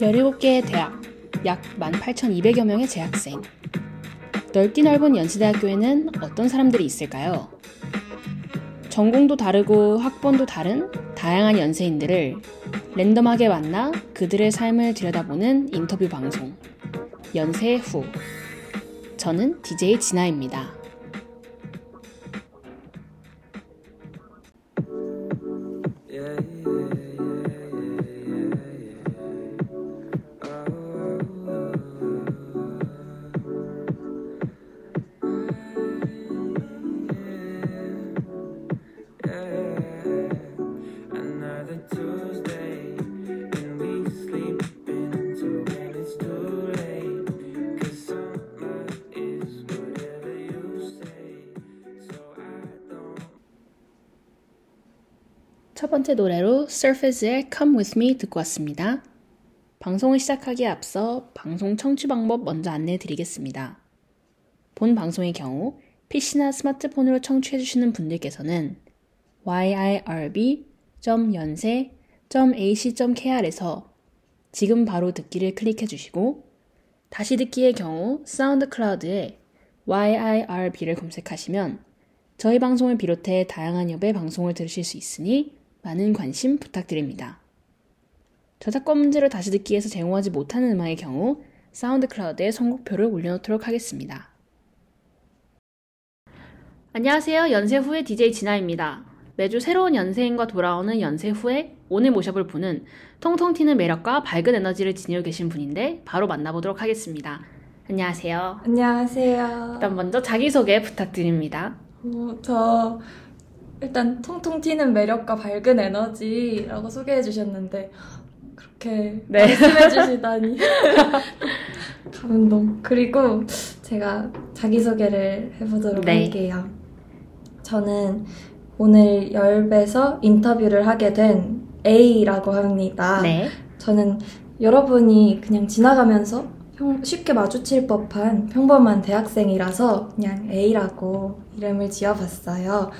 열일곱 개의 대학, 약 18,200여 명의 재학생. 넓디 넓은 연세대학교에는 어떤 사람들이 있을까요? 전공도 다르고 학번도 다른 다양한 연세인들을 랜덤하게 만나 그들의 삶을 들여다보는 인터뷰 방송. 연세 후. 저는 DJ 진아입니다. Surface의 Come With Me 듣고 왔습니다. 방송을 시작하기에 앞서 방송 청취 방법 먼저 안내해 드리겠습니다. 본 방송의 경우 PC나 스마트폰으로 청취해주시는 분들께서는 yirb.연세.ac.kr에서 지금 바로 듣기를 클릭해 주시고 다시 듣기의 경우 사운드 클라우드에 YIRB를 검색하시면 저희 방송을 비롯해 다양한 여배 방송을 들으실 수 있으니 많은 관심 부탁드립니다. 저작권 문제로 다시 듣기에서 제공하지 못하는 음악의 경우 사운드 클라우드에 선곡표를 올려놓도록 하겠습니다. 안녕하세요. 연세 후의 DJ 진아입니다. 매주 새로운 연세인과 돌아오는 연세 후에 오늘 모셔볼 분은 통통 튀는 매력과 밝은 에너지를 지니고 계신 분인데 바로 만나보도록 하겠습니다. 안녕하세요. 안녕하세요. 일단 먼저 자기소개 부탁드립니다. 어, 저 일단 통통 튀는 매력과 밝은 에너지라고 소개해 주셨는데 그렇게 네. 말씀해 주시다니 감동. 그리고 제가 자기소개를 해보도록 네. 할게요. 저는 오늘 열배서 인터뷰를 하게 된 A라고 합니다. 네. 저는 여러분이 그냥 지나가면서 쉽게 마주칠 법한 평범한 대학생이라서 그냥 A라고 이름을 지어봤어요.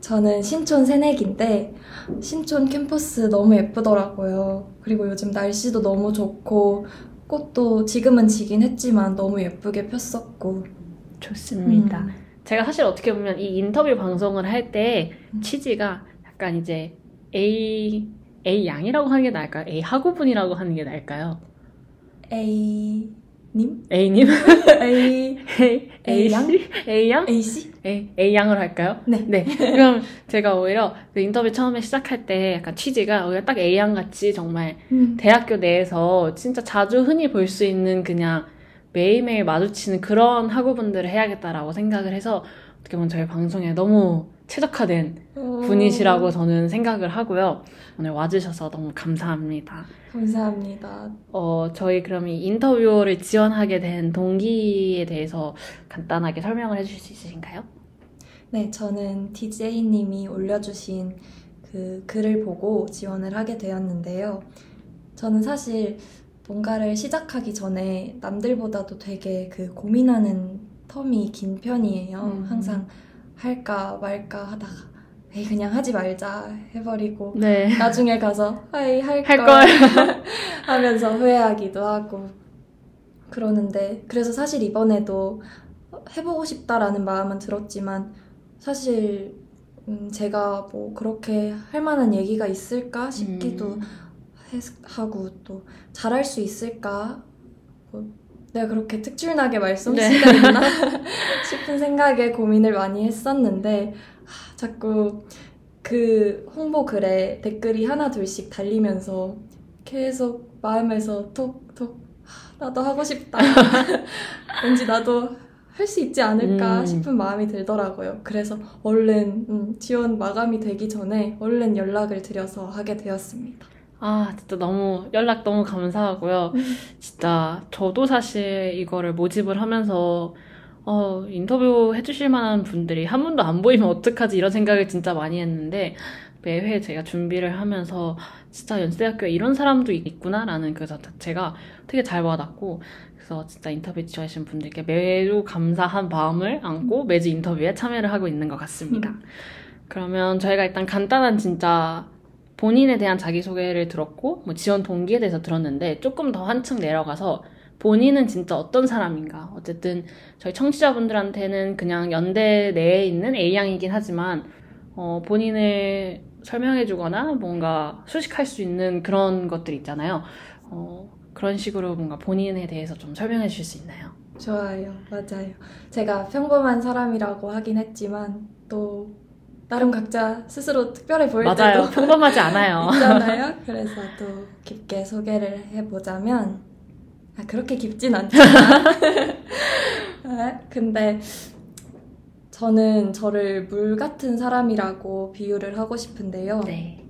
저는 신촌 새내기인데 신촌 캠퍼스 너무 예쁘더라고요. 그리고 요즘 날씨도 너무 좋고 꽃도 지금은 지긴 했지만 너무 예쁘게 폈었고 좋습니다. 음. 제가 사실 어떻게 보면 이 인터뷰 방송을 할때 음. 취지가 약간 이제 A A 양이라고 하는 게 나을까요? A 학우분이라고 하는 게 나을까요? A 님? A님? A, A, A, 양? A 양? A 씨? A, A 양으로 할까요? 네. 네. 그럼 제가 오히려 그 인터뷰 처음에 시작할 때 약간 취지가 오히려 딱 A 양 같이 정말 음. 대학교 내에서 진짜 자주 흔히 볼 수 있는 그냥 매일매일 마주치는 그런 학우분들을 해야겠다라고 생각을 해서 어떻게 보면 저희 방송에 너무 최적화된 분이시라고 저는 생각을 하고요. 오늘 와주셔서 너무 감사합니다. 감사합니다. 어, 저희 그럼 이 인터뷰를 지원하게 된 동기에 대해서 간단하게 설명을 해주실 수 있으신가요? 네, 저는 DJ님이 올려주신 그 글을 보고 지원을 하게 되었는데요. 저는 사실 뭔가를 시작하기 전에 남들보다도 되게 그 고민하는 텀이 긴 편이에요. 음. 항상 할까 말까 하다가 에이 그냥 하지 말자 해버리고 네. 나중에 가서 아이 할걸 할 하면서 후회하기도 하고 그러는데 그래서 사실 이번에도 해보고 싶다라는 마음은 들었지만 사실 음 제가 뭐 그렇게 할 만한 얘기가 있을까 싶기도 음. 하고 또 잘할 수 있을까 뭐 내가 그렇게 특출나게 말솜씨가 네. 있나 싶은 생각에 고민을 많이 했었는데 하, 자꾸 그 홍보 글에 댓글이 하나 둘씩 달리면서 계속 마음에서 톡톡 나도 하고 싶다 왠지 나도 할 수 있지 않을까 음. 싶은 마음이 들더라고요. 그래서 얼른 음, 지원 마감이 되기 전에 얼른 연락을 드려서 하게 되었습니다. 아, 진짜 너무, 연락 너무 감사하고요. 음. 진짜, 저도 사실 이거를 모집을 하면서, 어, 인터뷰 해주실 만한 분들이 한 분도 안 보이면 어떡하지 이런 생각을 진짜 많이 했는데, 매회 제가 준비를 하면서, 진짜 연세대학교에 이런 사람도 있구나라는 그 자체가 되게 잘 와닿고, 그래서 진짜 인터뷰 지원하신 분들께 매우 감사한 마음을 안고 매주 인터뷰에 참여를 하고 있는 것 같습니다. 음. 그러면 저희가 일단 간단한 진짜 본인에 대한 자기소개를 들었고, 뭐 지원 동기에 대해서 들었는데, 조금 더 한층 내려가서 본인은 진짜 어떤 사람인가. 어쨌든 저희 청취자분들한테는 그냥 연대 내에 있는 A양이긴 하지만, 어, 본인을 설명해주거나 뭔가 수식할 수 있는 그런 것들 있잖아요. 어, 그런 식으로 뭔가 본인에 대해서 좀 설명해 주실 수 있나요? 좋아요. 맞아요. 제가 평범한 사람이라고 하긴 했지만 또 나름 각자 스스로 특별해 보일 맞아요. 때도 평범하지 않아요. 있잖아요. 그래서 또 깊게 소개를 해보자면 아, 그렇게 깊진 않지만 아, 근데 저는 저를 물 같은 사람이라고 비유를 하고 싶은데요. 네.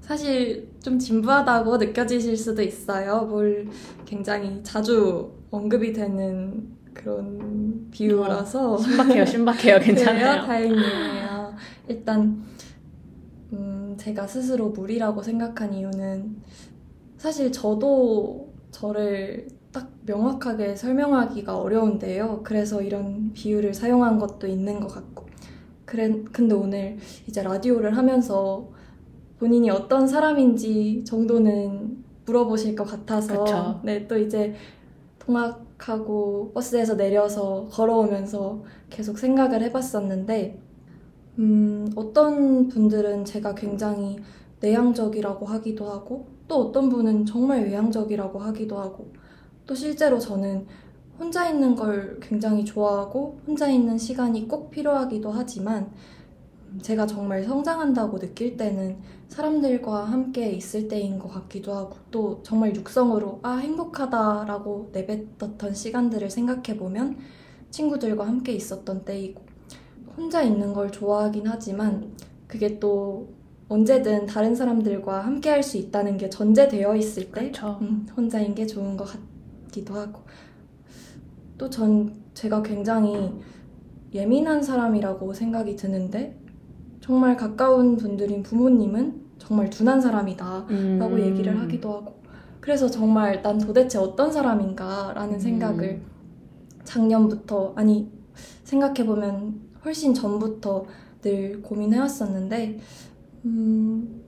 사실 좀 진부하다고 느껴지실 수도 있어요. 물 굉장히 자주 언급이 되는 그런 비유라서. 어, 신박해요, 신박해요. 괜찮아요. 다행이에요. 일단, 음, 제가 스스로 물이라고 생각한 이유는 사실 저도 저를 딱 명확하게 설명하기가 어려운데요. 그래서 이런 비유를 사용한 것도 있는 것 같고. 그래, 근데 오늘 이제 라디오를 하면서 본인이 어떤 사람인지 정도는 물어보실 것 같아서. 그쵸. 네, 또 이제 통학하고 버스에서 내려서 걸어오면서 계속 생각을 해봤었는데, 음, 어떤 분들은 제가 굉장히 내향적이라고 하기도 하고, 또 어떤 분은 정말 외향적이라고 하기도 하고, 또 실제로 저는 혼자 있는 걸 굉장히 좋아하고, 혼자 있는 시간이 꼭 필요하기도 하지만, 음, 제가 정말 성장한다고 느낄 때는 사람들과 함께 있을 때인 것 같기도 하고, 또 정말 육성으로, 아, 행복하다라고 내뱉었던 시간들을 생각해 보면 친구들과 함께 있었던 때이고, 혼자 있는 걸 좋아하긴 하지만, 그게 또 언제든 다른 사람들과 함께 할 수 있다는 게 전제되어 있을 때, 그렇죠. 음, 혼자인 게 좋은 것 같기도 하고. 또 전 제가 굉장히 예민한 사람이라고 생각이 드는데, 정말 가까운 분들인 부모님은 정말 둔한 사람이다. 음. 라고 얘기를 하기도 하고. 그래서 정말 난 도대체 어떤 사람인가 라는 음. 생각을 작년부터, 아니, 생각해보면 훨씬 전부터 늘 고민해왔었는데, 음,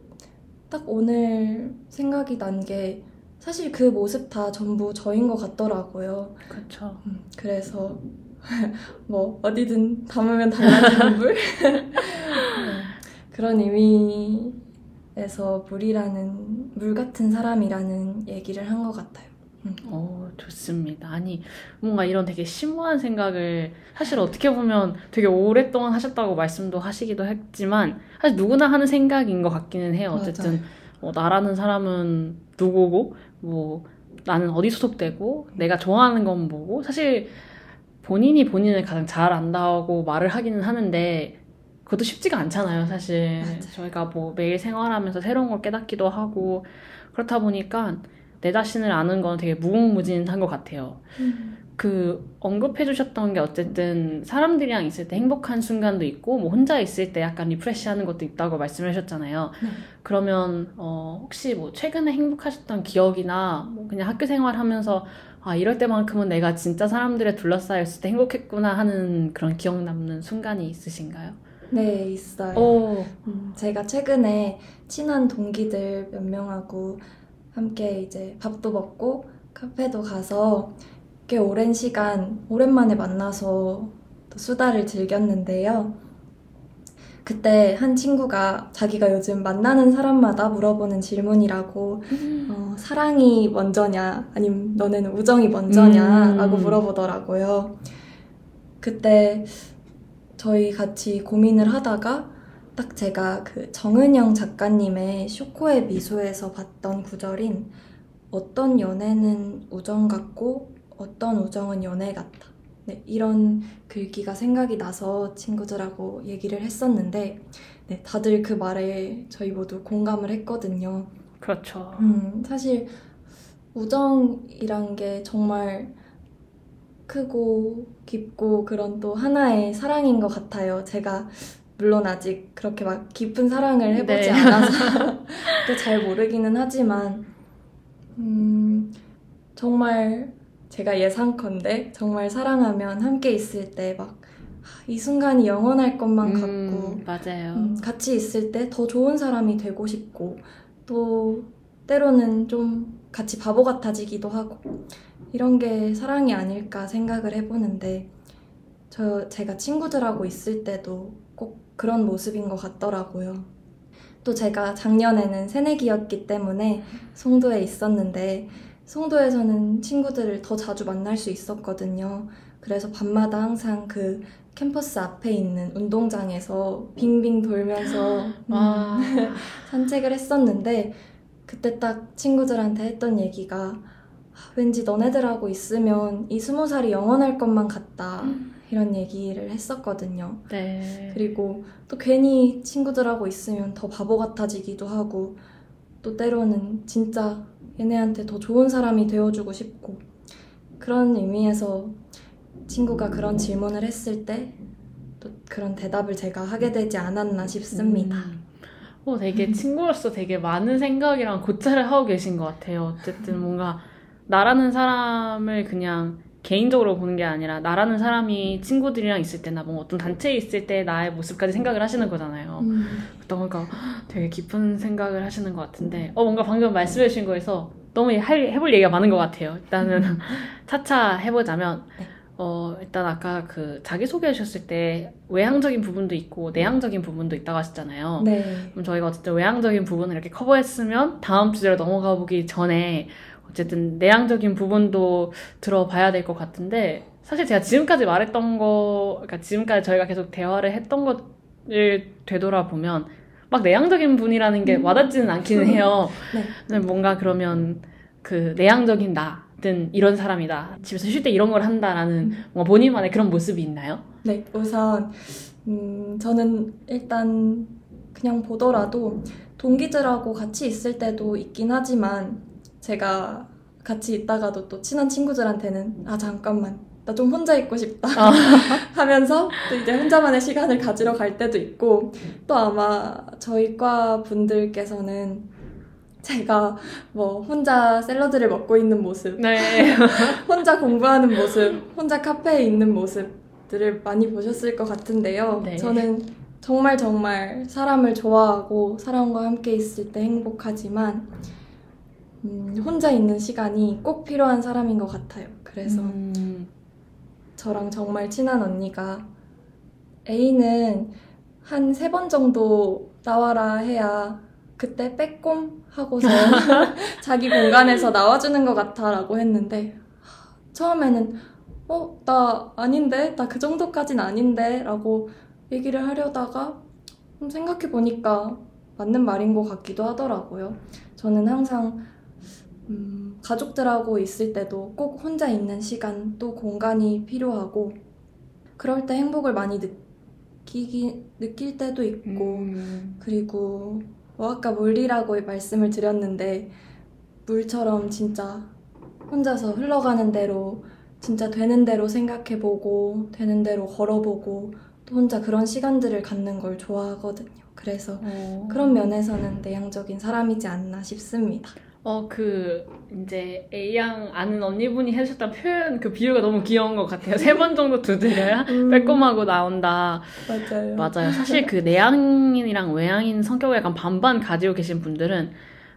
딱 오늘 생각이 난 게 사실 그 모습 다 전부 저인 것 같더라고요. 그렇죠. 음, 그래서 뭐 어디든 담으면 달라지는 물 그런 의미에서 물이라는 물 같은 사람이라는 얘기를 한 것 같아요. 오, 좋습니다. 아니, 뭔가 이런 되게 심오한 생각을 사실 어떻게 보면 되게 오랫동안 하셨다고 말씀도 하시기도 했지만 사실 누구나 하는 생각인 것 같기는 해요. 어쨌든 어, 나라는 사람은 누구고, 뭐, 나는 어디 소속되고, 내가 좋아하는 건 뭐고, 사실 본인이 본인을 가장 잘 안다고 말을 하기는 하는데, 그것도 쉽지가 않잖아요, 사실. 맞아요. 저희가 뭐 매일 생활하면서 새로운 걸 깨닫기도 하고, 그렇다 보니까 내 자신을 아는 건 되게 무궁무진한 것 같아요. 그 언급해 주셨던 게 어쨌든 사람들이랑 있을 때 행복한 순간도 있고 뭐 혼자 있을 때 약간 refresh 하는 것도 있다고 말씀하셨잖아요. 네. 그러면 어, 혹시 뭐 최근에 행복하셨던 기억이나 뭐 그냥 학교 생활 하면서 아 이럴 때만큼은 내가 진짜 사람들에 둘러싸였을 때 행복했구나 하는 그런 기억 남는 순간이 있으신가요? 네, 있어요. 오, 음, 제가 최근에 친한 동기들 몇 명하고 함께 이제 밥도 먹고 카페도 가서 꽤 오랜 시간 오랜만에 만나서 또 수다를 즐겼는데요. 그때 한 친구가 자기가 요즘 만나는 사람마다 물어보는 질문이라고 어, 사랑이 먼저냐 아니면 너네는 우정이 먼저냐라고 음. 물어보더라고요. 그때 저희 같이 고민을 하다가 딱 제가 그 정은영 작가님의 쇼코의 미소에서 봤던 구절인 어떤 연애는 우정 같고 어떤 우정은 연애 같다. 네, 이런 글귀가 생각이 나서 친구들하고 얘기를 했었는데 네, 다들 그 말에 저희 모두 공감을 했거든요. 그렇죠. 음, 사실 우정이란 게 정말 크고 깊고 그런 또 하나의 사랑인 것 같아요. 제가 물론 아직 그렇게 막 깊은 사랑을 해보지 네. 않아서 또잘 모르기는 하지만 음, 정말 제가 예상컨대 정말 사랑하면 함께 있을 때 막 이 순간이 영원할 것만 음, 같고 맞아요. 음, 같이 있을 때 더 좋은 사람이 되고 싶고 또 때로는 좀 같이 바보 같아지기도 하고 이런 게 사랑이 아닐까 생각을 해보는데 저 제가 친구들하고 있을 때도 꼭 그런 모습인 것 같더라고요. 또 제가 작년에는 새내기였기 때문에 송도에 있었는데 송도에서는 친구들을 더 자주 만날 수 있었거든요. 그래서 밤마다 항상 그 캠퍼스 앞에 있는 운동장에서 빙빙 돌면서 음, 와. 산책을 했었는데 그때 딱 친구들한테 했던 얘기가 아, 왠지 너네들하고 있으면 이 스무 살이 영원할 것만 같다 이런 얘기를 했었거든요. 네. 그리고 또 괜히 친구들하고 있으면 더 바보 같아지기도 하고 또 때로는 진짜 얘네한테 더 좋은 사람이 되어주고 싶고 그런 의미에서 친구가 그런 질문을 했을 때 또 그런 대답을 제가 하게 되지 않았나 싶습니다. 음. 어, 되게 친구로서 되게 많은 생각이랑 고찰을 하고 계신 것 같아요. 어쨌든 뭔가 나라는 사람을 그냥 개인적으로 보는 게 아니라 나라는 사람이 친구들이랑 있을 때나 뭔가 어떤 단체에 있을 때 나의 모습까지 생각을 하시는 거잖아요. 음. 그러니까 되게 깊은 생각을 하시는 것 같은데 어 뭔가 방금 말씀해 주신 거에서 너무 할, 해볼 얘기가 많은 것 같아요. 일단은 차차 해보자면 네. 어 일단 아까 그 자기 소개해 주셨을 때 외향적인 부분도 있고 내향적인 부분도 있다고 하셨잖아요. 네. 그럼 저희가 어쨌든 외향적인 부분을 이렇게 커버했으면 다음 주제로 넘어가 보기 전에 어쨌든 내향적인 부분도 들어봐야 될 것 같은데 사실 제가 지금까지 말했던 거, 그러니까 지금까지 저희가 계속 대화를 했던 것을 되돌아보면 막 내향적인 분이라는 게 음. 와닿지는 않기는 해요. 네. 근데 뭔가 그러면 그 내향적인 나든 이런 사람이다. 집에서 쉴 때 이런 걸 한다라는 뭔가 본인만의 그런 모습이 있나요? 네, 우선 음, 저는 일단 그냥 보더라도 동기들하고 같이 있을 때도 있긴 하지만 제가 같이 있다가도 또 친한 친구들한테는 아 잠깐만 나 좀 혼자 있고 싶다 아. 하면서 또 이제 혼자만의 시간을 가지러 갈 때도 있고 또 아마 저희 과 분들께서는 제가 뭐 혼자 샐러드를 먹고 있는 모습 네. 혼자 공부하는 모습, 혼자 카페에 있는 모습들을 많이 보셨을 것 같은데요. 네. 저는 정말 정말 사람을 좋아하고 사람과 함께 있을 때 행복하지만 음, 혼자 있는 시간이 꼭 필요한 사람인 것 같아요. 그래서 음, 저랑 정말 친한 언니가 A는 한 세 번 정도 나와라 해야 그때 빼꼼 하고서 자기 공간에서 나와주는 것 같아라고 했는데 처음에는 어, 나 아닌데? 나 그 정도까진 아닌데? 라고 얘기를 하려다가 음, 생각해 보니까 맞는 말인 것 같기도 하더라고요. 저는 항상 음, 가족들하고 있을 때도 꼭 혼자 있는 시간 또 공간이 필요하고 그럴 때 행복을 많이 느끼기, 느낄 때도 있고 음. 그리고 뭐 아까 물리라고 말씀을 드렸는데 물처럼 진짜 혼자서 흘러가는 대로 진짜 되는 대로 생각해보고 되는 대로 걸어보고 또 혼자 그런 시간들을 갖는 걸 좋아하거든요. 그래서 어. 그런 면에서는 내향적인 사람이지 않나 싶습니다. 어, 그, 이제, A양 아는 언니분이 해주셨던 표현, 그 비유가 너무 귀여운 것 같아요. 세 번 정도 두드려야 음. 빼꼼하고 나온다. 맞아요. 맞아요. 사실 그 내향인이랑 외향인 성격을 약간 반반 가지고 계신 분들은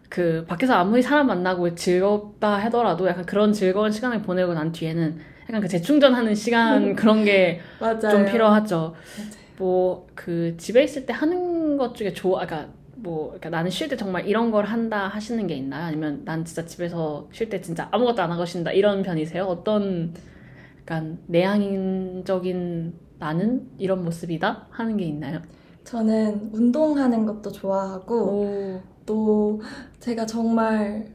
그 밖에서 아무리 사람 만나고 즐겁다 하더라도 약간 그런 즐거운 시간을 보내고 난 뒤에는 약간 그 재충전하는 시간 그런 게. 좀 필요하죠. 맞아요. 뭐 그 집에 있을 때 하는 것 중에 좋아, 그러니까 뭐 그러니까 나는 쉴 때 정말 이런 걸 한다 하시는 게 있나요? 아니면 난 진짜 집에서 쉴 때 진짜 아무것도 안 하고 쉰다 이런 편이세요? 어떤 약간 내향인적인 나는 이런 모습이다 하는 게 있나요? 저는 운동하는 것도 좋아하고 오, 또 제가 정말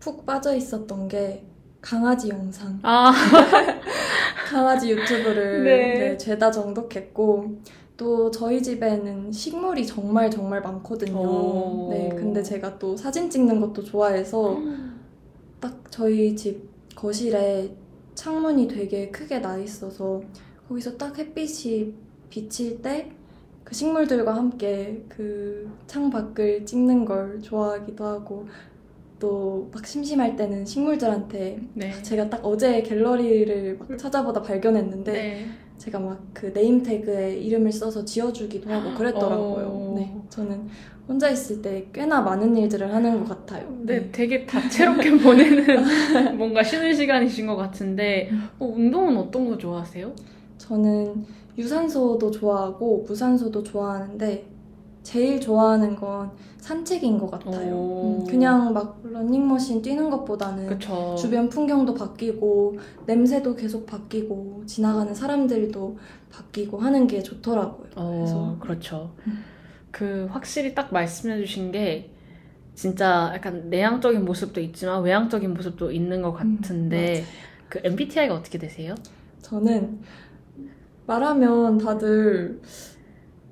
푹 빠져 있었던 게 강아지 영상, 아, 강아지 유튜브를 네. 네, 죄다 정독했고 또 저희 집에는 식물이 정말 정말 많거든요. 오. 네, 근데 제가 또 사진 찍는 것도 좋아해서 딱 저희 집 거실에 창문이 되게 크게 나 있어서 거기서 딱 햇빛이 비칠 때 그 식물들과 함께 그 창 밖을 찍는 걸 좋아하기도 하고 또막 심심할 때는 식물들한테 네. 제가 딱 어제 갤러리를 막 찾아보다 발견했는데 네. 제가 막 그 네임 태그에 이름을 써서 지어주기도 하고 그랬더라고요. 어. 네, 저는 혼자 있을 때 꽤나 많은 일들을 하는 것 같아요. 네, 되게 다채롭게 보내는 뭔가 쉬는 시간이신 것 같은데 어, 운동은 어떤 거 좋아하세요? 저는 유산소도 좋아하고 무산소도 좋아하는데 제일 좋아하는 건 산책인 것 같아요. 오. 음, 그냥 막 러닝머신 뛰는 것보다는 그쵸. 주변 풍경도 바뀌고 냄새도 계속 바뀌고 지나가는 사람들도 바뀌고 하는 게 좋더라고요. 어, 그래서 그렇죠. 음. 그 확실히 딱 말씀해주신 게 진짜 약간 내향적인 모습도 있지만 외향적인 모습도 있는 것 음, 같은데 그 MBTI가 어떻게 되세요? 저는 말하면 다들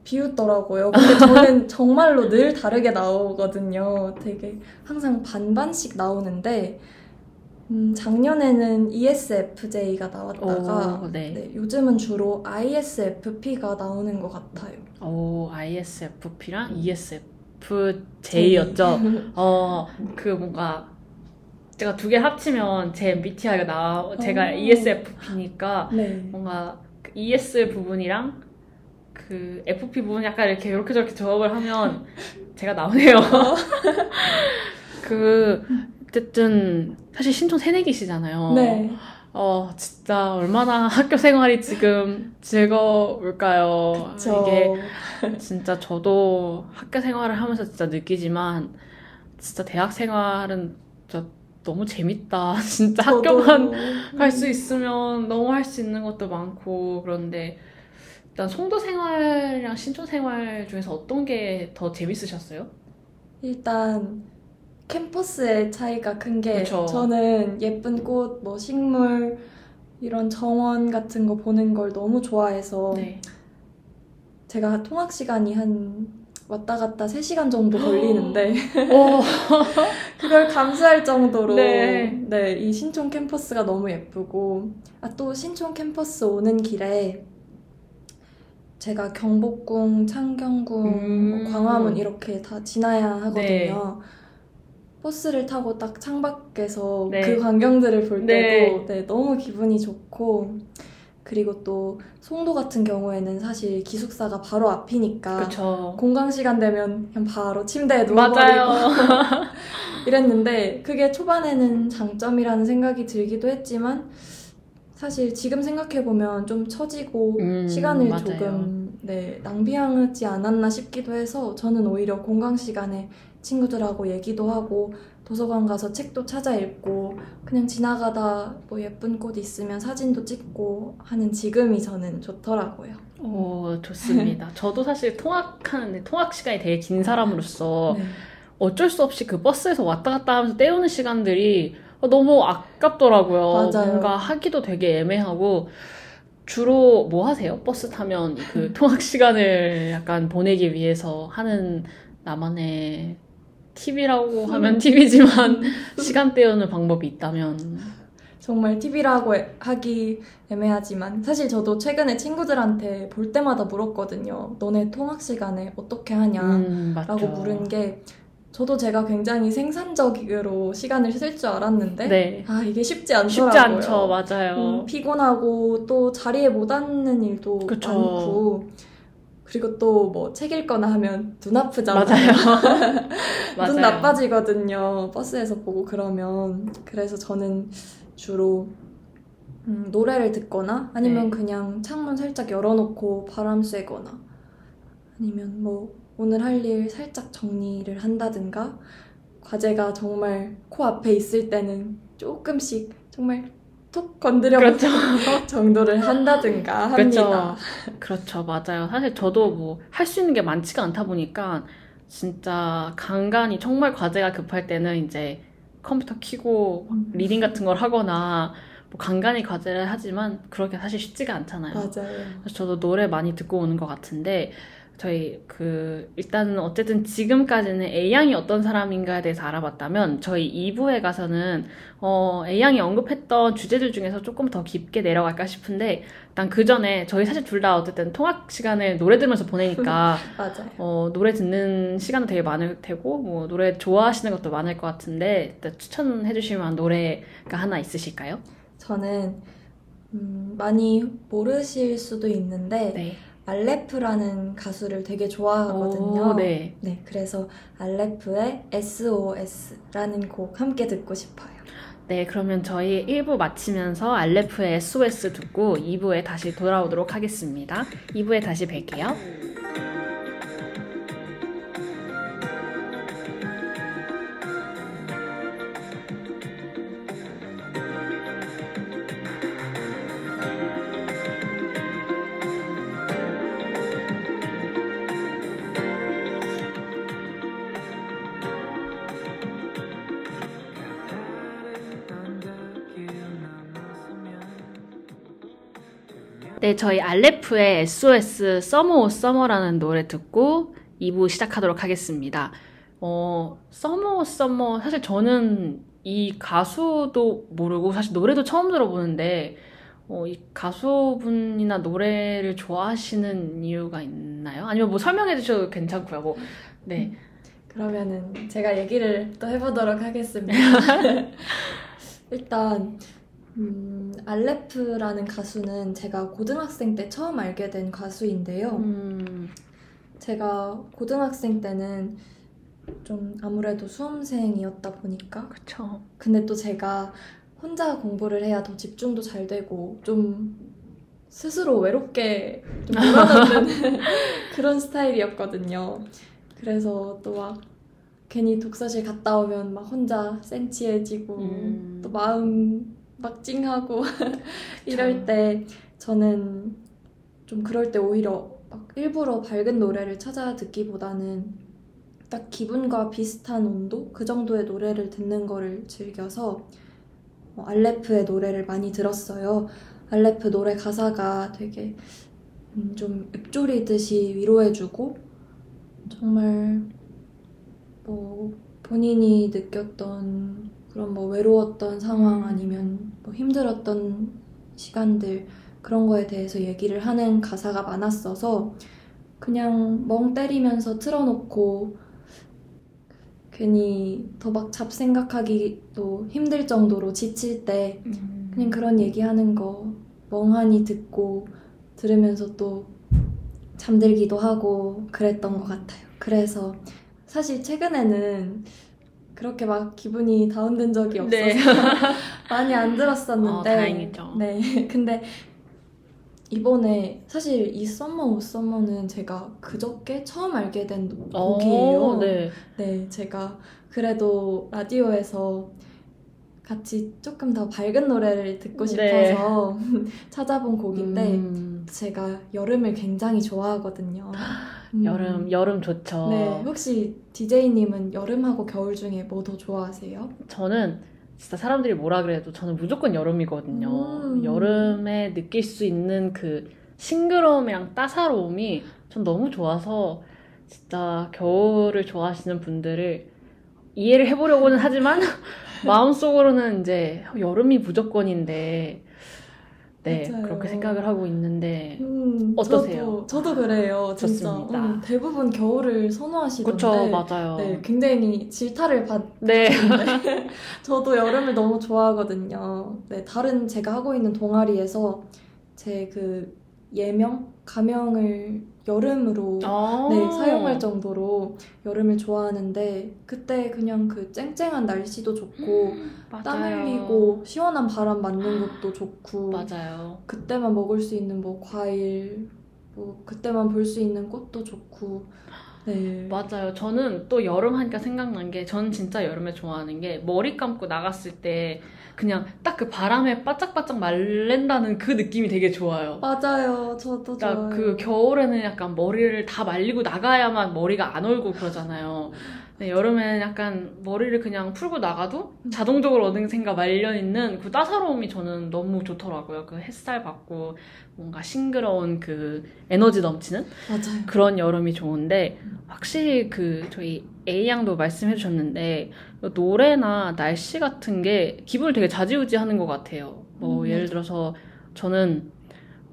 비웃더라고요. 근데 저는 정말로 늘 다르게 나오거든요. 되게 항상 반반씩 나오는데 음, 작년에는 ESFJ가 나왔다가 오, 네. 네, 요즘은 주로 ISFP가 나오는 것 같아요. 오, ISFP랑 ESFJ였죠. 어, 그 뭔가 제가 두 개 합치면 제 MBTI가 나, 제가 오. ESFP니까 네. 뭔가 그 ES 부분이랑 그 FP 부분 약간 이렇게 이렇게 저렇게 조합을 하면 제가 나오네요. 그 어쨌든 사실 신촌 새내기시잖아요. 네. 어 진짜 얼마나 학교 생활이 지금 즐거울까요? 저 이게 진짜 저도 학교 생활을 하면서 진짜 느끼지만 진짜 대학 생활은 진짜 너무 재밌다. 진짜 학교만 갈 수 있으면 너무 할 수 있는 것도 많고 그런데 일단 송도 생활이랑 신촌 생활 중에서 어떤 게 더 재밌으셨어요? 일단 캠퍼스의 차이가 큰 게. 저는 예쁜 꽃, 뭐 식물 이런 정원 같은 거 보는 걸 너무 좋아해서 네. 제가 통학 시간이 한 왔다 갔다 3시간 정도 걸리는데 오, 그걸 감수할 정도로 네. 네, 이 신촌 캠퍼스가 너무 예쁘고 아 또 신촌 캠퍼스 오는 길에 제가 경복궁, 창경궁, 음. 뭐 광화문 이렇게 다 지나야 하거든요. 네. 버스를 타고 딱 창밖에서 네. 그 광경들을 볼 네. 때도 네, 너무 기분이 좋고 그리고 또 송도 같은 경우에는 사실 기숙사가 바로 앞이니까 그쵸. 공강 시간 되면 그냥 바로 침대에 누워버리고. 이랬는데 그게 초반에는 장점이라는 생각이 들기도 했지만 사실 지금 생각해보면 좀 처지고 음, 시간을 맞아요. 조금 네, 낭비하지 않았나 싶기도 해서 저는 오히려 공강 시간에 친구들하고 얘기도 하고 도서관 가서 책도 찾아 읽고 그냥 지나가다 뭐 예쁜 꽃 있으면 사진도 찍고 하는 지금이 저는 좋더라고요. 오, 좋습니다. 저도 사실 통학하는데 통학 시간이 되게 긴 사람으로서 네. 어쩔 수 없이 그 버스에서 왔다 갔다 하면서 때우는 시간들이 너무 아깝더라고요. 맞아요. 뭔가 하기도 되게 애매하고 주로 뭐 하세요? 버스 타면 그 통학 시간을 약간 보내기 위해서 하는 나만의 팁이라고 하면 팁이지만 시간 때우는 방법이 있다면 정말 팁이라고 하기 애매하지만 사실 저도 최근에 친구들한테 볼 때마다 물었거든요. 너네 통학 시간에 어떻게 하냐라고 음. 물은 게 저도 제가 굉장히 생산적으로 시간을 쓸 줄 알았는데 네. 아 이게 쉽지 않더라고요. 쉽지 않죠. 맞아요. 음, 피곤하고 또 자리에 못 앉는 일도 그쵸. 많고 그리고 또 뭐 책 읽거나 하면 눈 아프잖아요. 맞아요. 눈 맞아요. 나빠지거든요. 버스에서 보고 그러면. 그래서 저는 주로 음, 노래를 듣거나 아니면 네. 그냥 창문 살짝 열어놓고 바람 쐬거나 아니면 뭐 오늘 할 일 살짝 정리를 한다든가 과제가 정말 코앞에 있을 때는 조금씩 정말 톡 건드려보는 그렇죠. 정도를 한다든가 합니다. 그렇죠. 그렇죠. 맞아요. 사실 저도 뭐 할 수 있는 게 많지가 않다 보니까 진짜 간간히 정말 과제가 급할 때는 이제 컴퓨터 켜고 음. reading 같은 걸 하거나 뭐 간간히 과제를 하지만 그렇게 사실 쉽지가 않잖아요. 맞아요. 그래서 저도 노래 많이 듣고 오는 것 같은데 저희 그 일단은 어쨌든 지금까지는 A양이 어떤 사람인가에 대해서 알아봤다면 저희 2부에 가서는 어 A양이 언급했던 주제들 중에서 조금 더 깊게 내려갈까 싶은데 일단 그 전에 저희 사실 둘 다 어쨌든 통학 시간을 노래 들으면서 보내니까 맞아요. 어 노래 듣는 시간도 되게 많을 테고 뭐 노래 좋아하시는 것도 많을 것 같은데 일단 추천해 만한 노래가 하나 있으실까요? 저는 음, 많이 모르실 수도 있는데 네. 알레프라는 가수를 되게 좋아하거든요. 오, 네. 네, 그래서 알레프의 SOS라는 곡 함께 듣고 싶어요. 네, 그러면 저희 1부 마치면서 알레프의 SOS 듣고 2부에 다시 돌아오도록 하겠습니다. 2부에 다시 뵐게요. 네, 저희 알레프의 SOS Summer Oh Summer라는 노래 듣고 2부 시작하도록 하겠습니다. 어, Summer Oh Summer 사실 저는 이 가수도 모르고 사실 노래도 처음 들어보는데 어, 이 가수분이나 노래를 좋아하시는 이유가 있나요? 아니면 뭐 설명해 주셔도 괜찮고요. 뭐 네. 그러면은 제가 얘기를 또 해보도록 하겠습니다. 일단 음, 알레프라는 가수는 제가 고등학생 때 처음 알게 된 가수인데요. 음, 제가 고등학생 때는 좀 아무래도 수험생이었다 보니까 그쵸. 근데 또 제가 혼자 공부를 해야 더 집중도 잘 되고 좀 스스로 외롭게 좀 몰아넣는 그런 스타일이었거든요. 그래서 또 막 괜히 독서실 갔다 오면 막 혼자 센치해지고 음. 또 마음 막 찡하고 이럴 때 저는 좀 그럴 때 오히려 막 일부러 밝은 노래를 찾아 듣기보다는 딱 기분과 비슷한 온도 그 정도의 노래를 듣는 거를 즐겨서 어, 알레프의 노래를 많이 들었어요. 알레프 노래 가사가 되게 음, 좀 읊조리듯이 위로해주고 정말 뭐 본인이 느꼈던 그런 뭐 외로웠던 상황 음. 아니면 뭐 힘들었던 시간들 그런 거에 대해서 얘기를 하는 가사가 많았어서 그냥 멍 때리면서 틀어놓고 괜히 더 막 잡생각하기도 힘들 정도로 지칠 때 음. 그냥 그런 얘기하는 거 멍하니 듣고 들으면서 또 잠들기도 하고 그랬던 것 같아요. 그래서 사실 최근에는 그렇게 막 기분이 다운된 적이 없어서 네. 많이 안 들었었는데 어, 다행이죠. 네. 근데 이번에 사실 이 썸머 오 썸머는 제가 그저께 처음 알게 된 곡이에요. 어, 네. 네, 제가 그래도 라디오에서 같이 조금 더 밝은 노래를 듣고 네. 싶어서 찾아본 곡인데 음, 제가 여름을 굉장히 좋아하거든요. 음. 여름 여름 좋죠. 네, 혹시 DJ님은 여름하고 겨울 중에 뭐 더 좋아하세요? 저는 진짜 사람들이 뭐라 그래도 저는 무조건 여름이거든요. 음. 여름에 느낄 수 있는 그 싱그러움이랑 따사로움이 전 너무 좋아서 진짜 겨울을 좋아하시는 분들을 이해를 해보려고는 하지만 마음속으로는 이제 여름이 무조건인데 네 맞아요. 그렇게 생각을 하고 있는데 음, 어떠세요? 저도, 저도 그래요, 진짜. 음, 대부분 겨울을 선호하시던데. 그쵸 맞아요. 네, 굉장히 질타를 받, 네. 네. 저도 여름을 너무 좋아하거든요. 네, 다른 제가 하고 있는 동아리에서 제 그 예명, 가명을 여름으로 아. 네, 사용할 정도로 여름을 좋아하는데 그때 그냥 그 쨍쨍한 날씨도 좋고 땀 맞아요. 흘리고 시원한 바람 맞는 것도 좋고 맞아요. 그때만 먹을 수 있는 뭐 과일 뭐 그때만 볼 수 있는 꽃도 좋고 네. 맞아요. 저는 또 여름 하니까 생각난 게, 저는 진짜 여름에 좋아하는 게, 머리 감고 나갔을 때, 그냥 딱 그 바람에 바짝바짝 말랜다는 그 느낌이 되게 좋아요. 맞아요. 저도 그러니까 좋아요. 그 겨울에는 약간 머리를 다 말리고 나가야만 머리가 안 얼고 그러잖아요. 근데 여름에는 약간 머리를 그냥 풀고 나가도 자동적으로 어딘가 말려 있는 그 따사로움이 저는 너무 좋더라고요. 그 햇살 받고 뭔가 싱그러운 그 에너지 넘치는 맞아요. 그런 여름이 좋은데 확실히 그 저희 A 양도 말씀해 주셨는데 노래나 날씨 같은 게 기분을 되게 좌지우지하는 것 같아요. 뭐 음, 예를. 들어서 저는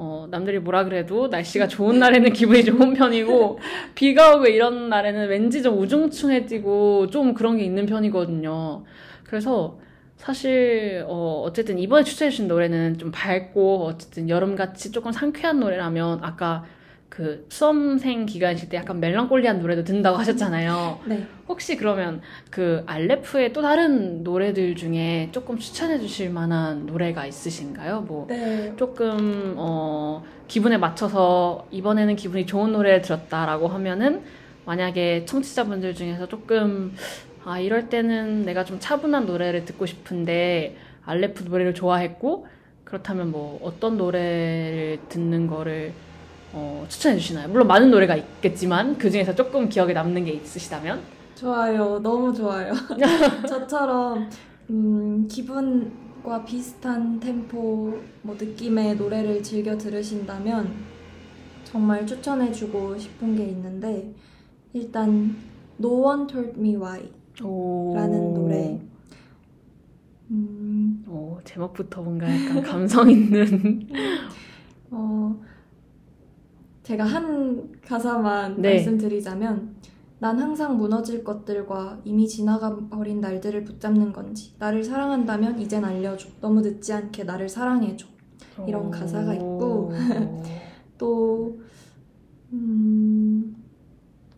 어, 남들이 뭐라 그래도 날씨가 좋은 날에는 기분이 좋은 편이고 비가 오고 이런 날에는 왠지 좀 우중충해지고 좀 그런 게 있는 편이거든요. 그래서 사실 어, 어쨌든 이번에 추천해주신 노래는 좀 밝고 어쨌든 여름같이 조금 상쾌한 노래라면 아까 그 수험생 기간이실 때 약간 멜랑콜리한 노래도 듣는다고 하셨잖아요. 네. 혹시 그러면 그 알레프의 또 다른 노래들 중에 조금 추천해 주실 만한 노래가 있으신가요? 뭐 네. 조금 어 기분에 맞춰서 이번에는 기분이 좋은 노래를 들었다라고 하면은 만약에 청취자분들 중에서 조금 아 이럴 때는 내가 좀 차분한 노래를 듣고 싶은데 알레프 노래를 좋아했고 그렇다면 뭐 어떤 노래를 듣는 거를 어, 추천해 주시나요? 물론 많은 노래가 있겠지만 그 중에서 조금 기억에 남는 게 있으시다면 좋아요. 너무 좋아요. 저처럼 음, 기분과 비슷한 템포, 뭐 느낌의 노래를 즐겨 들으신다면 정말 추천해 주고 싶은 게 있는데 일단 No One Told Me Why 라는 노래. 음, 오, 제목부터 뭔가 약간 감성 있는 어, 제가 한 가사만 네. 말씀드리자면 난 항상 무너질 것들과 이미 지나가 버린 날들을 붙잡는 건지 나를 사랑한다면 이젠 알려줘. 너무 늦지 않게 나를 사랑해줘. 이런 가사가 있고. 또 음,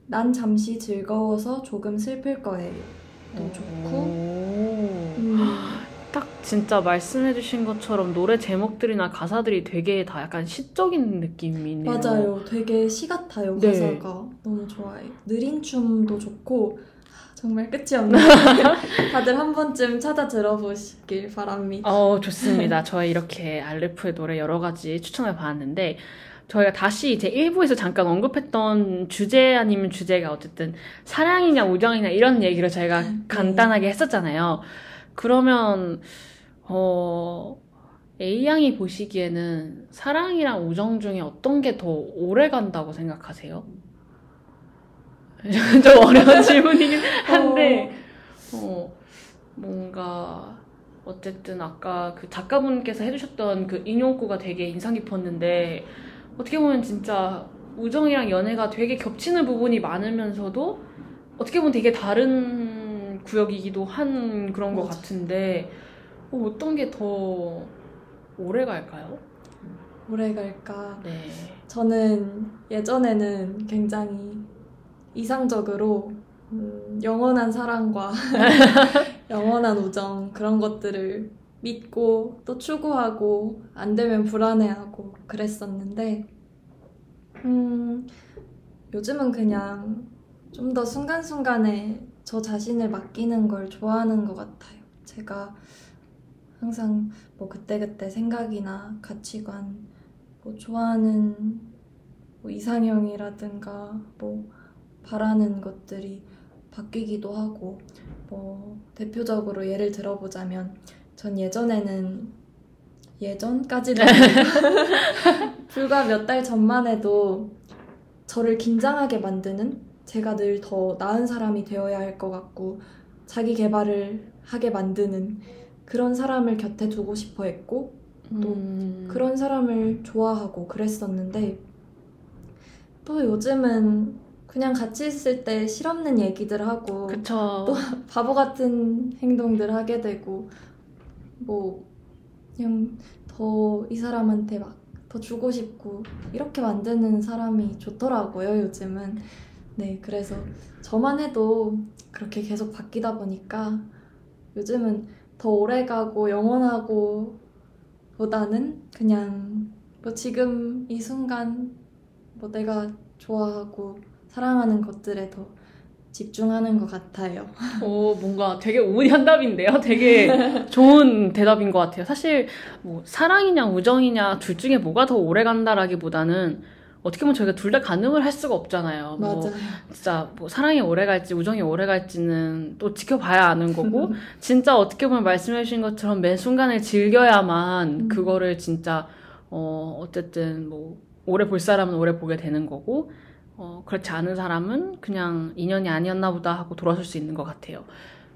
난 잠시 즐거워서 조금 슬플 거예요. 또 좋고 음, 딱 진짜 말씀해주신 것처럼 노래 제목들이나 가사들이 되게 다 약간 시적인 느낌이네요. 맞아요 되게 시 같아요 네. 가사가 너무 좋아요 느린 춤도 좋고 아, 정말 끝이 없네요 다들 한 번쯤 찾아 들어보시길 바랍니다 어, 좋습니다. 저희 이렇게 알레프의 노래 여러 가지 추천을 받았는데, 저희가 다시 이제 1부에서 잠깐 언급했던 주제 아니면 주제가 어쨌든 사랑이냐 우정이냐 이런 얘기를 저희가 네. 간단하게 했었잖아요. 그러면, 어, A양이 보시기에는 사랑이랑 우정 중에 어떤 게 더 오래 간다고 생각하세요? 좀 어려운 질문이긴 한데, 어, 뭔가, 어쨌든 아까 그 작가분께서 해주셨던 그 인용구가 되게 인상 깊었는데, 어떻게 보면 진짜 우정이랑 연애가 되게 겹치는 부분이 많으면서도, 어떻게 보면 되게 다른 구역이기도 한 그런 것. 같은데, 어, 어떤 게 더 오래 갈까요? 오래 갈까 네. 저는 예전에는 굉장히 이상적으로 음, 영원한 사랑과 영원한 우정 그런 것들을 믿고 또 추구하고 안 되면 불안해하고 그랬었는데 음, 요즘은 그냥 좀 더 순간순간에 저 자신을 맡기는 걸 좋아하는 것 같아요. 제가 항상 뭐 그때그때 생각이나 가치관 뭐 좋아하는 뭐 이상형이라든가 뭐 바라는 것들이 바뀌기도 하고 뭐 대표적으로 예를 들어보자면 전 예전에는 예전까지도 아니고 불과 몇 달 전만 해도 저를 긴장하게 만드는 제가 늘 더 나은 사람이 되어야 할 것 같고 자기 개발을 하게 만드는 그런 사람을 곁에 두고 싶어 했고 또 음, 그런 사람을 좋아하고 그랬었는데 또 요즘은 그냥 같이 있을 때 실없는 얘기들 하고 그쵸. 또 바보 같은 행동들 하게 되고 뭐 그냥 더 이 사람한테 막 더 주고 싶고 이렇게 만드는 사람이 좋더라고요 요즘은 네 그래서 저만 해도 그렇게 계속 바뀌다 보니까 요즘은 더 오래 가고 영원하고 보다는 그냥 뭐 지금 이 순간 뭐 내가 좋아하고 사랑하는 것들에 더 집중하는 것 같아요. 오, 뭔가 되게 우연답인데요? 되게 좋은 대답인 것 같아요. 사실, 뭐, 사랑이냐, 우정이냐, 둘 중에 뭐가 더 오래 간다라기보다는, 어떻게 보면 저희가 둘 다 가능을 할 수가 없잖아요. 뭐, 맞아요. 진짜, 뭐, 사랑이 오래 갈지, 우정이 오래 갈지는 또 지켜봐야 아는 거고, 진짜 어떻게 보면 말씀해 주신 것처럼 매 순간을 즐겨야만, 음. 그거를 진짜, 어, 어쨌든, 뭐, 오래 볼 사람은 오래 보게 되는 거고, 어, 그렇지 않은 사람은 그냥 인연이 아니었나 보다 하고 돌아설 수 있는 것 같아요.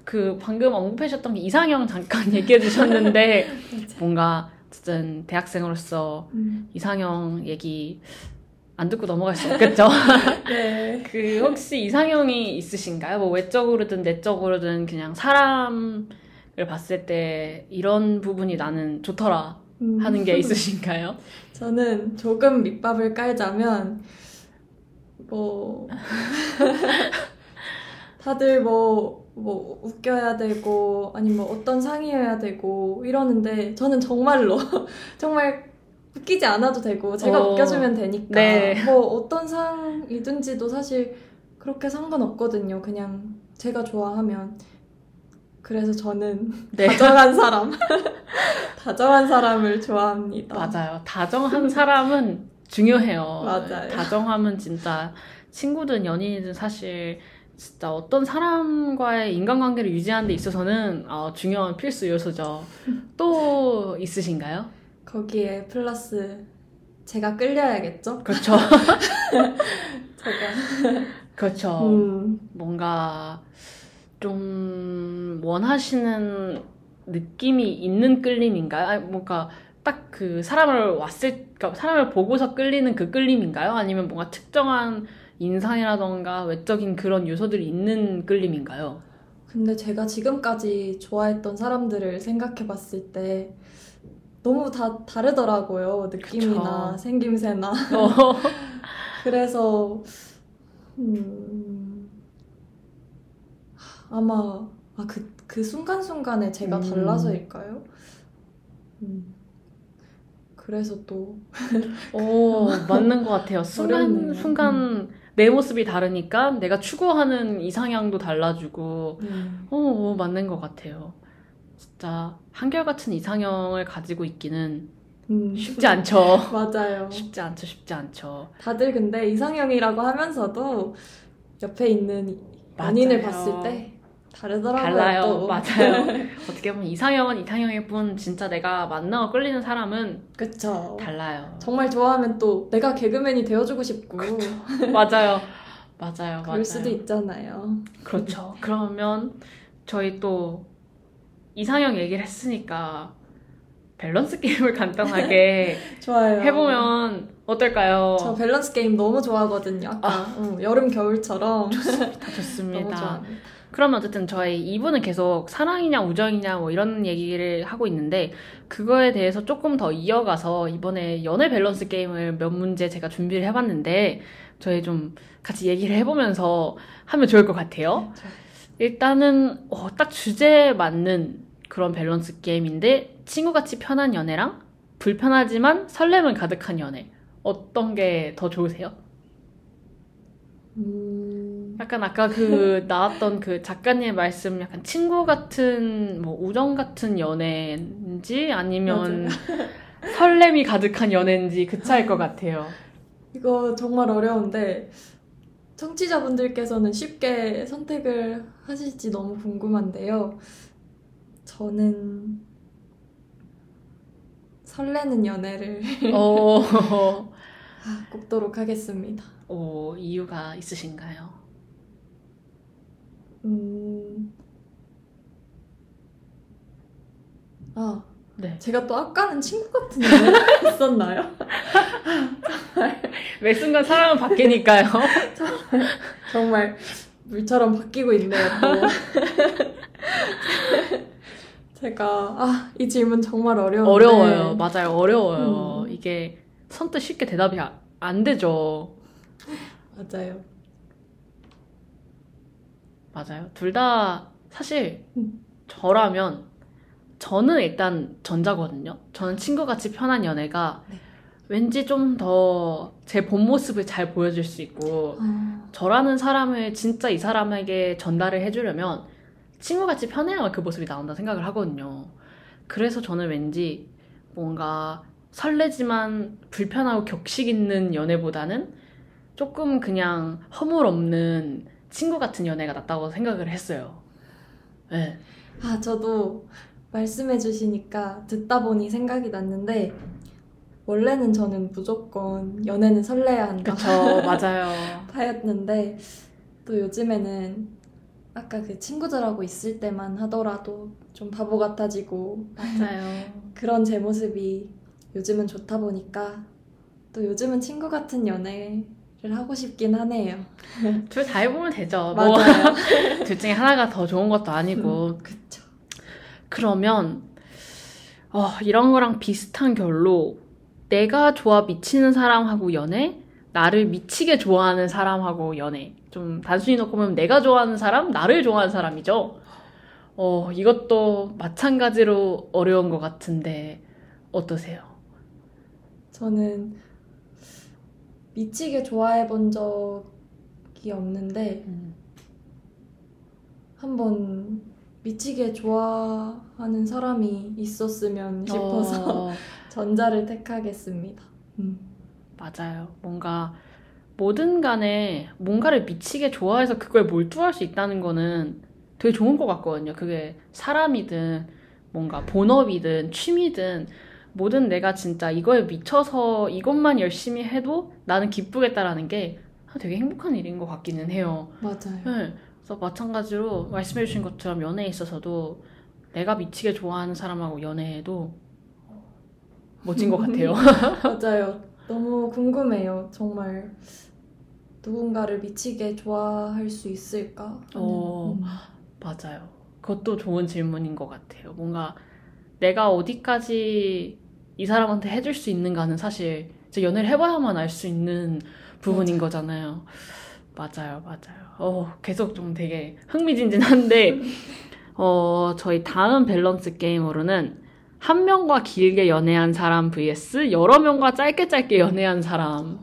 그 방금 언급하셨던 게 이상형 잠깐 얘기해 주셨는데 뭔가 어쨌든 대학생으로서 음. 이상형 얘기 안 듣고 넘어갈 수 없겠죠. 네. 그 혹시 이상형이 있으신가요? 뭐 외적으로든 내적으로든 그냥 사람을 봤을 때 이런 부분이 나는 좋더라 음. 하는 게 있으신가요? 저는 조금 밑밥을 깔자면 뭐 다들 뭐, 뭐 웃겨야 되고 아니 뭐 어떤 상이어야 되고 이러는데 저는 정말로 정말 웃기지 않아도 되고 제가 어, 웃겨주면 되니까 네. 뭐 어떤 상이든지도 사실 그렇게 상관없거든요. 그냥 제가 좋아하면 그래서 저는 네. 다정한 사람 다정한 사람을 좋아합니다. 맞아요. 다정한 사람은 중요해요. 맞아요. 다정함은 진짜 친구든 연인이든 사실 진짜 어떤 사람과의 인간관계를 유지하는 데 있어서는 어, 중요한 필수 요소죠. 또 있으신가요? 거기에 플러스 제가 끌려야겠죠? 그렇죠. 제가 그렇죠. 음, 뭔가 좀 원하시는 느낌이 있는 끌림인가요? 아니, 뭔가 딱 그 사람을 왔을, 그러니까 사람을 보고서 끌리는 그 끌림인가요? 아니면 뭔가 특정한 인상이라던가 외적인 그런 요소들이 있는 끌림인가요? 근데 제가 지금까지 좋아했던 사람들을 생각해 봤을 때 너무 다 다르더라고요. 느낌이나 그쵸. 생김새나. 어, 그래서 음, 아마 아, 그, 그 순간순간에 제가 음. 달라서일까요? 음, 그래서 또 오, 맞는 것 같아요. 순간, 어렵네요. 순간 내 모습이 다르니까 내가 추구하는 이상향도 달라지고, 음, 오, 오, 맞는 것 같아요. 진짜 한결같은 이상형을 가지고 있기는 음, 쉽지 않죠. 맞아요. 쉽지 않죠, 쉽지 않죠. 다들 근데 이상형이라고 하면서도 옆에 있는 연인을 맞아요. 봤을 때 다르더라고요. 달라요. 또. 맞아요. 어떻게 보면 이상형은 이상형일 뿐, 진짜 내가 만나고 끌리는 사람은 그쵸. 달라요. 정말 좋아하면 또 내가 개그맨이 되어주고 싶고 맞아요. 맞아요. 그럴 맞아요. 수도 있잖아요. 그렇죠. 그러면 저희 또 이상형 얘기를 했으니까 밸런스 게임을 간단하게 좋아요. 해보면 어떨까요? 저 밸런스 게임 너무 좋아하거든요. 아까 응, 여름 겨울처럼 좋습니다. 좋아합니다. 그러면 어쨌든 저희 2부는 계속 사랑이냐 우정이냐 뭐 이런 얘기를 하고 있는데 그거에 대해서 조금 더 이어가서 이번에 연애 밸런스 게임을 몇 문제 제가 준비를 해봤는데 저희 좀 같이 얘기를 해보면서 하면 좋을 것 같아요. 일단은 어, 딱 주제에 맞는 그런 밸런스 게임인데 친구같이 편한 연애랑 불편하지만 설렘은 가득한 연애 어떤 게 더 좋으세요? 음, 약간 아까 그 나왔던 그 작가님 말씀 약간 친구 같은 뭐 우정 같은 연애인지 아니면 설렘이 가득한 연애인지 그 차일 것 같아요. 이거 정말 어려운데 청취자분들께서는 쉽게 선택을 하실지 너무 궁금한데요. 저는 설레는 연애를 어, 꼽도록 하겠습니다. 오, 이유가 있으신가요? 음, 아, 네. 제가 또 아까는 친구 같은 연애 있었나요? 매 순간 사람은 바뀌니까요. 정말 물처럼 바뀌고 있네요, 또. 제가, 아, 이 질문 정말 어려운데. 어려워요. 맞아요. 어려워요. 음. 이게 선뜻 쉽게 대답이 아- 안 되죠. 맞아요. 맞아요. 둘 다 사실 음. 저라면 저는 일단 전자거든요. 저는 친구같이 편한 연애가 네. 왠지 좀 더 제 본 모습을 잘 보여줄 수 있고 아, 저라는 사람을 진짜 이 사람에게 전달을 해주려면 친구같이 편해야만 그 모습이 나온다 생각을 하거든요. 그래서 저는 왠지 뭔가 설레지만 불편하고 격식 있는 연애보다는 조금 그냥 허물 없는 친구 같은 연애가 낫다고 생각을 했어요. 네. 아, 저도 말씀해 주시니까 듣다 보니 생각이 났는데, 원래는 저는 무조건 연애는 설레야 한다. 그쵸, 맞아요. 파였는데, 또 요즘에는 아까 그 친구들하고 있을 때만 하더라도 좀 바보 같아지고, 맞아요. 그런 제 모습이 요즘은 좋다 보니까, 또 요즘은 친구 같은 연애를 하고 싶긴 하네요. 둘 다 해보면 되죠. 뭐, 맞아요. 둘 중에 하나가 더 좋은 것도 아니고. 그쵸. 그러면 어, 이런 거랑 비슷한 결로 내가 좋아 미치는 사람하고 연애, 나를 미치게 좋아하는 사람하고 연애. 좀 단순히 놓고 보면 내가 좋아하는 사람, 나를 좋아하는 사람이죠. 어, 이것도 마찬가지로 어려운 것 같은데 어떠세요? 저는 미치게 좋아해 본 적이 없는데 음. 한번 미치게 좋아하는 사람이 있었으면 싶어서 어, 전자를 택하겠습니다. 음. 맞아요. 뭔가 뭐든 간에 뭔가를 미치게 좋아해서 그거에 몰두할 수 있다는 거는 되게 좋은 것 같거든요. 그게 사람이든 뭔가 본업이든 취미든 뭐든 내가 진짜 이거에 미쳐서 이것만 열심히 해도 나는 기쁘겠다라는 게 되게 행복한 일인 것 같기는 해요. 맞아요. 네. 그래서 마찬가지로 말씀해주신 것처럼 연애에 있어서도 내가 미치게 좋아하는 사람하고 연애해도 멋진 것 같아요. 맞아요. 너무 궁금해요. 정말 누군가를 미치게 좋아할 수 있을까? 어. 음. 맞아요. 그것도 좋은 질문인 것 같아요. 뭔가 내가 어디까지 이 사람한테 해줄 수 있는가는 사실 연애를 해봐야만 알 수 있는 부분인 맞아요. 거잖아요. 맞아요, 맞아요. 어, 계속 좀 되게 흥미진진한데, 어, 저희 다음 밸런스 게임으로는 한 명과 길게 연애한 사람 vs 여러 명과 짧게 짧게 연애한 사람.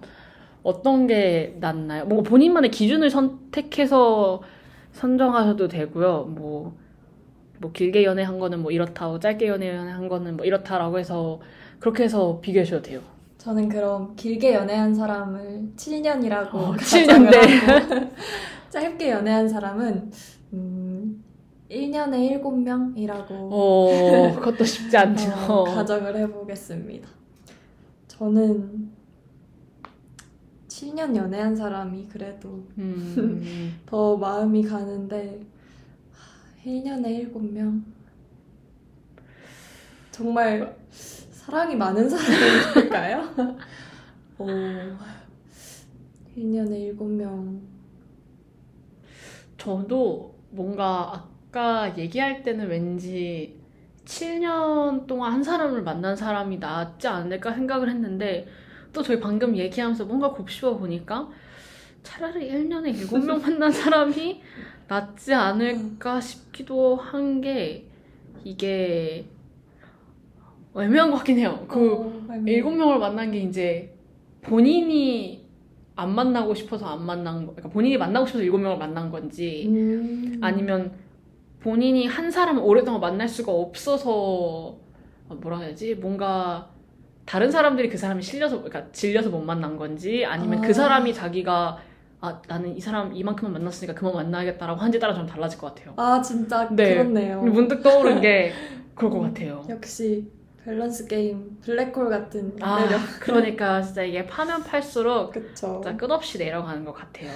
어떤 게 낫나요? 뭔가 본인만의 기준을 선택해서 선정하셔도 되고요. 뭐, 뭐 길게 연애한 거는 뭐 이렇다고 짧게 연애한 거는 뭐 이렇다라고 해서 그렇게 해서 비교하셔도 돼요. 저는 그럼 길게 연애한 사람을 7년이라고 어, 가정을 7년, 네. 하고 짧게 연애한 사람은 음, 1년에 7명이라고 어, 그것도 쉽지 않죠. 어, 가정을 해보겠습니다. 저는 7년 연애한 사람이 그래도 음, 더 마음이 가는데 하, 1년에 7명. 정말 사랑이 많은 사람일까요? 오, 1년에 7명. 저도 뭔가 아까 얘기할 때는 왠지 7년 동안 한 사람을 만난 사람이 낫지 않을까 생각을 했는데 또 저희 방금 얘기하면서 뭔가 곱씹어 보니까 차라리 1년에 7명 만난 사람이 낫지 않을까 싶기도 한 게 이게 애매한 것 같긴 해요. 그 어, 일곱 명을 만난 게 이제 본인이 안 만나고 싶어서 안 만난 거, 그러니까 본인이 만나고 싶어서 일곱 명을 만난 건지, 음, 아니면 본인이 한 사람을 오랫동안 만날 수가 없어서 아, 뭐라 해야지, 뭔가 다른 사람들이 그 사람이 실려서, 그러니까 질려서 못 만난 건지, 아니면 아. 그 사람이 자기가 아 나는 이 사람 이만큼만 만났으니까 그만 만나야겠다라고 한지 따라 좀 달라질 것 같아요. 아 진짜 네. 그렇네요. 문득 떠오른 게 그럴 것 같아요. 역시 밸런스 게임 블랙홀 같은 아, 매력. 그러니까 진짜 이게 파면 팔수록 그쵸. 진짜 끝없이 내려가는 것 같아요.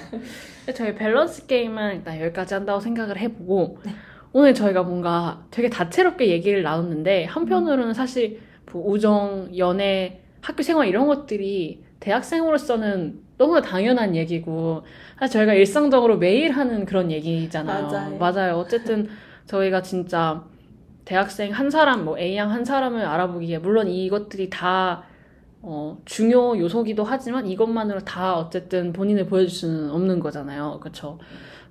저희 밸런스 게임은 일단 여기까지 한다고 생각을 해보고 네. 오늘 저희가 뭔가 되게 다채롭게 얘기를 나눴는데 한편으로는 사실 뭐 우정, 연애, 학교 생활 이런 것들이 대학생으로서는 너무나 당연한 얘기고 사실 저희가 일상적으로 매일 하는 그런 얘기잖아요. 맞아요. 맞아요. 어쨌든 저희가 진짜 대학생 한 사람, 뭐 A양 한 사람을 알아보기에 물론 이것들이 다 어, 중요 요소기도 하지만 이것만으로 다 어쨌든 본인을 보여줄 수는 없는 거잖아요. 그쵸?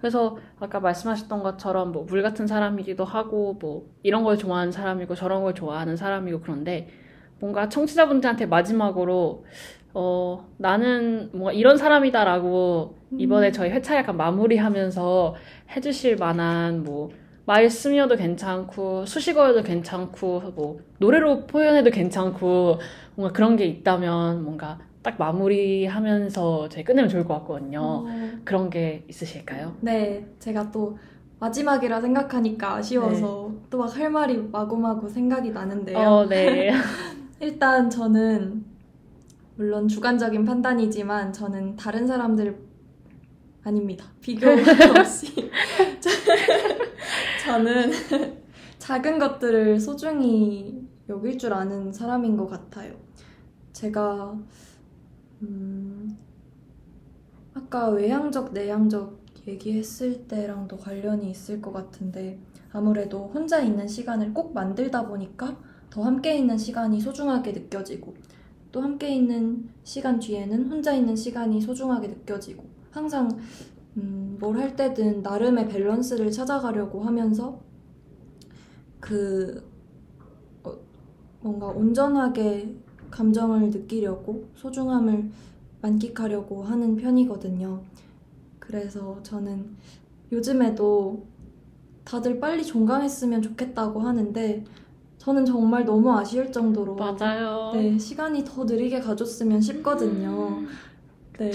그래서 아까 말씀하셨던 것처럼 뭐 물 같은 사람이기도 하고 뭐 이런 걸 좋아하는 사람이고 저런 걸 좋아하는 사람이고 그런데 뭔가 청취자분들한테 마지막으로 어, 나는 뭔가 이런 사람이다라고 이번에 저희 회차 약간 마무리하면서 해주실 만한 뭐 말씀이어도 괜찮고 수식어여도 괜찮고 뭐 노래로 표현해도 괜찮고 뭔가 그런 게 있다면 뭔가 딱 마무리하면서 저희 끝내면 좋을 것 같거든요. 어, 그런 게 있으실까요? 네, 제가 또 마지막이라 생각하니까 아쉬워서 또막 할 말이 마구마구 생각이 나는데요. 어, 네. 일단 저는 물론 주관적인 판단이지만 저는 다른 사람들 아닙니다. 비교 없이 저는 작은 것들을 소중히 여길 줄 아는 사람인 것 같아요. 제가 음, 아까 외향적 내향적 얘기했을 때랑도 관련이 있을 것 같은데 아무래도 혼자 있는 시간을 꼭 만들다 보니까 더 함께 있는 시간이 소중하게 느껴지고 또 함께 있는 시간 뒤에는 혼자 있는 시간이 소중하게 느껴지고 항상 음, 뭘 할 때든 나름의 밸런스를 찾아가려고 하면서 그 어, 뭔가 온전하게 감정을 느끼려고 소중함을 만끽하려고 하는 편이거든요. 그래서 저는 요즘에도 다들 빨리 종강했으면 좋겠다고 하는데 저는 정말 너무 아쉬울 정도로 맞아요. 네, 시간이 더 느리게 가줬으면 싶거든요. 네.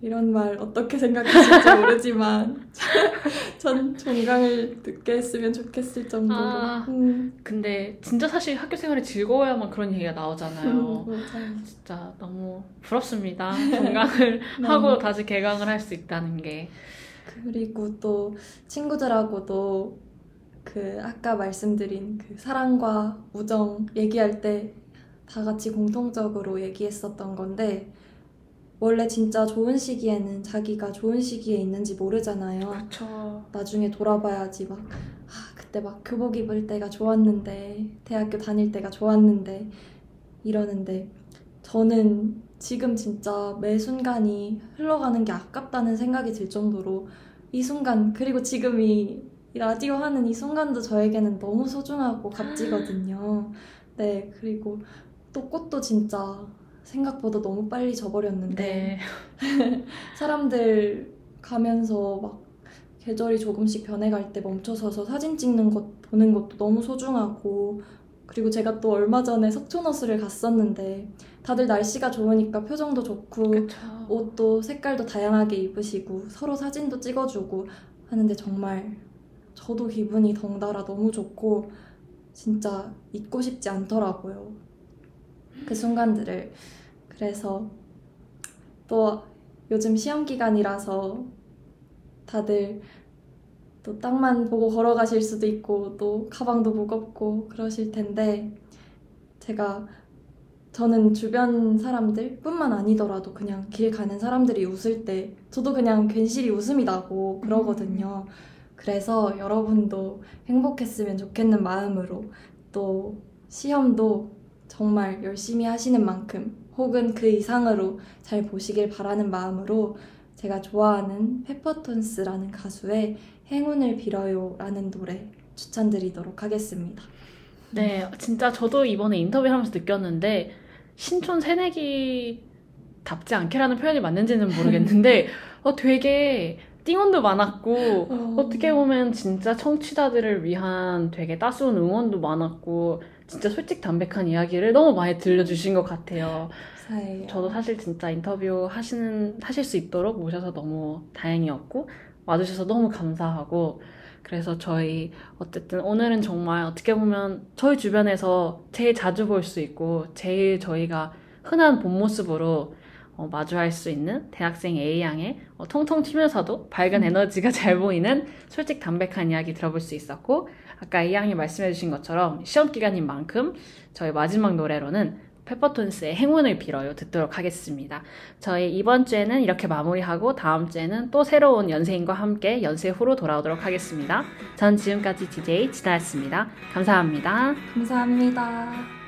저 이런 말 어떻게 생각하실지 모르지만 전 종강을 늦게 했으면 좋겠을 정도로 아. 음, 근데 진짜 사실 학교 생활이 즐거워야만 그런 얘기가 나오잖아요. 맞아요. 진짜 너무 부럽습니다. 종강을 네. 하고 다시 개강을 할 수 있다는 게. 그리고 또 친구들하고도 그 아까 말씀드린 그 사랑과 우정 얘기할 때 다 같이 공통적으로 얘기했었던 건데 원래 진짜 좋은 시기에는 자기가 좋은 시기에 있는지 모르잖아요. 그렇죠. 나중에 돌아봐야지 막 아, 그때 막 교복 입을 때가 좋았는데 대학교 다닐 때가 좋았는데 이러는데 저는 지금 진짜 매 순간이 흘러가는 게 아깝다는 생각이 들 정도로 이 순간 그리고 지금 이, 이 라디오 하는 이 순간도 저에게는 너무 소중하고 값지거든요. 네 그리고 또 꽃도 진짜 생각보다 너무 빨리 져버렸는데 네. 사람들 가면서 막 계절이 조금씩 변해갈 때 멈춰서서 사진 찍는 것 보는 것도 너무 소중하고 그리고 제가 또 얼마 전에 석촌호수를 갔었는데 다들 날씨가 좋으니까 표정도 좋고 그렇죠. 옷도 색깔도 다양하게 입으시고 서로 사진도 찍어주고 하는데 정말 저도 기분이 덩달아 너무 좋고 진짜 잊고 싶지 않더라고요. 그 순간들을. 그래서 또 요즘 시험 기간이라서 다들 또 땅만 보고 걸어가실 수도 있고 또 가방도 무겁고 그러실 텐데 제가 저는 주변 사람들 뿐만 아니더라도 그냥 길 가는 사람들이 웃을 때 저도 그냥 괜시리 웃음이 나고 그러거든요. 그래서 여러분도 행복했으면 좋겠는 마음으로 또 시험도 정말 열심히 하시는 만큼 혹은 그 이상으로 잘 보시길 바라는 마음으로 제가 좋아하는 페퍼톤스라는 가수의 행운을 빌어요라는 노래 추천드리도록 하겠습니다. 네, 진짜 저도 이번에 인터뷰를 하면서 느꼈는데 신촌 새내기 답지 않게라는 표현이 맞는지는 모르겠는데 어, 되게 띵언도 많았고 어. 어떻게 보면 진짜 청취자들을 위한 되게 따스운 응원도 많았고 진짜 솔직 담백한 이야기를 너무 많이 들려주신 것 같아요. 사예요. 저도 사실 진짜 인터뷰 하시는 하실 수 있도록 모셔서 너무 다행이었고 와주셔서 너무 감사하고 그래서 저희 어쨌든 오늘은 정말 어떻게 보면 저희 주변에서 제일 자주 볼 수 있고 제일 저희가 흔한 본 모습으로 어, 마주할 수 있는 대학생 A 양의 어, 통통 튀면서도 밝은 에너지가 잘 보이는 솔직 담백한 이야기 들어볼 수 있었고 아까 A 양이 말씀해주신 것처럼 시험 기간인 만큼 저희 마지막 노래로는 페퍼톤스의 행운을 빌어요 듣도록 하겠습니다. 저희 이번 주에는 이렇게 마무리하고 다음 주에는 또 새로운 연세인과 함께 연세 후로 돌아오도록 하겠습니다. 전 지금까지 DJ 지나였습니다. 감사합니다. 감사합니다.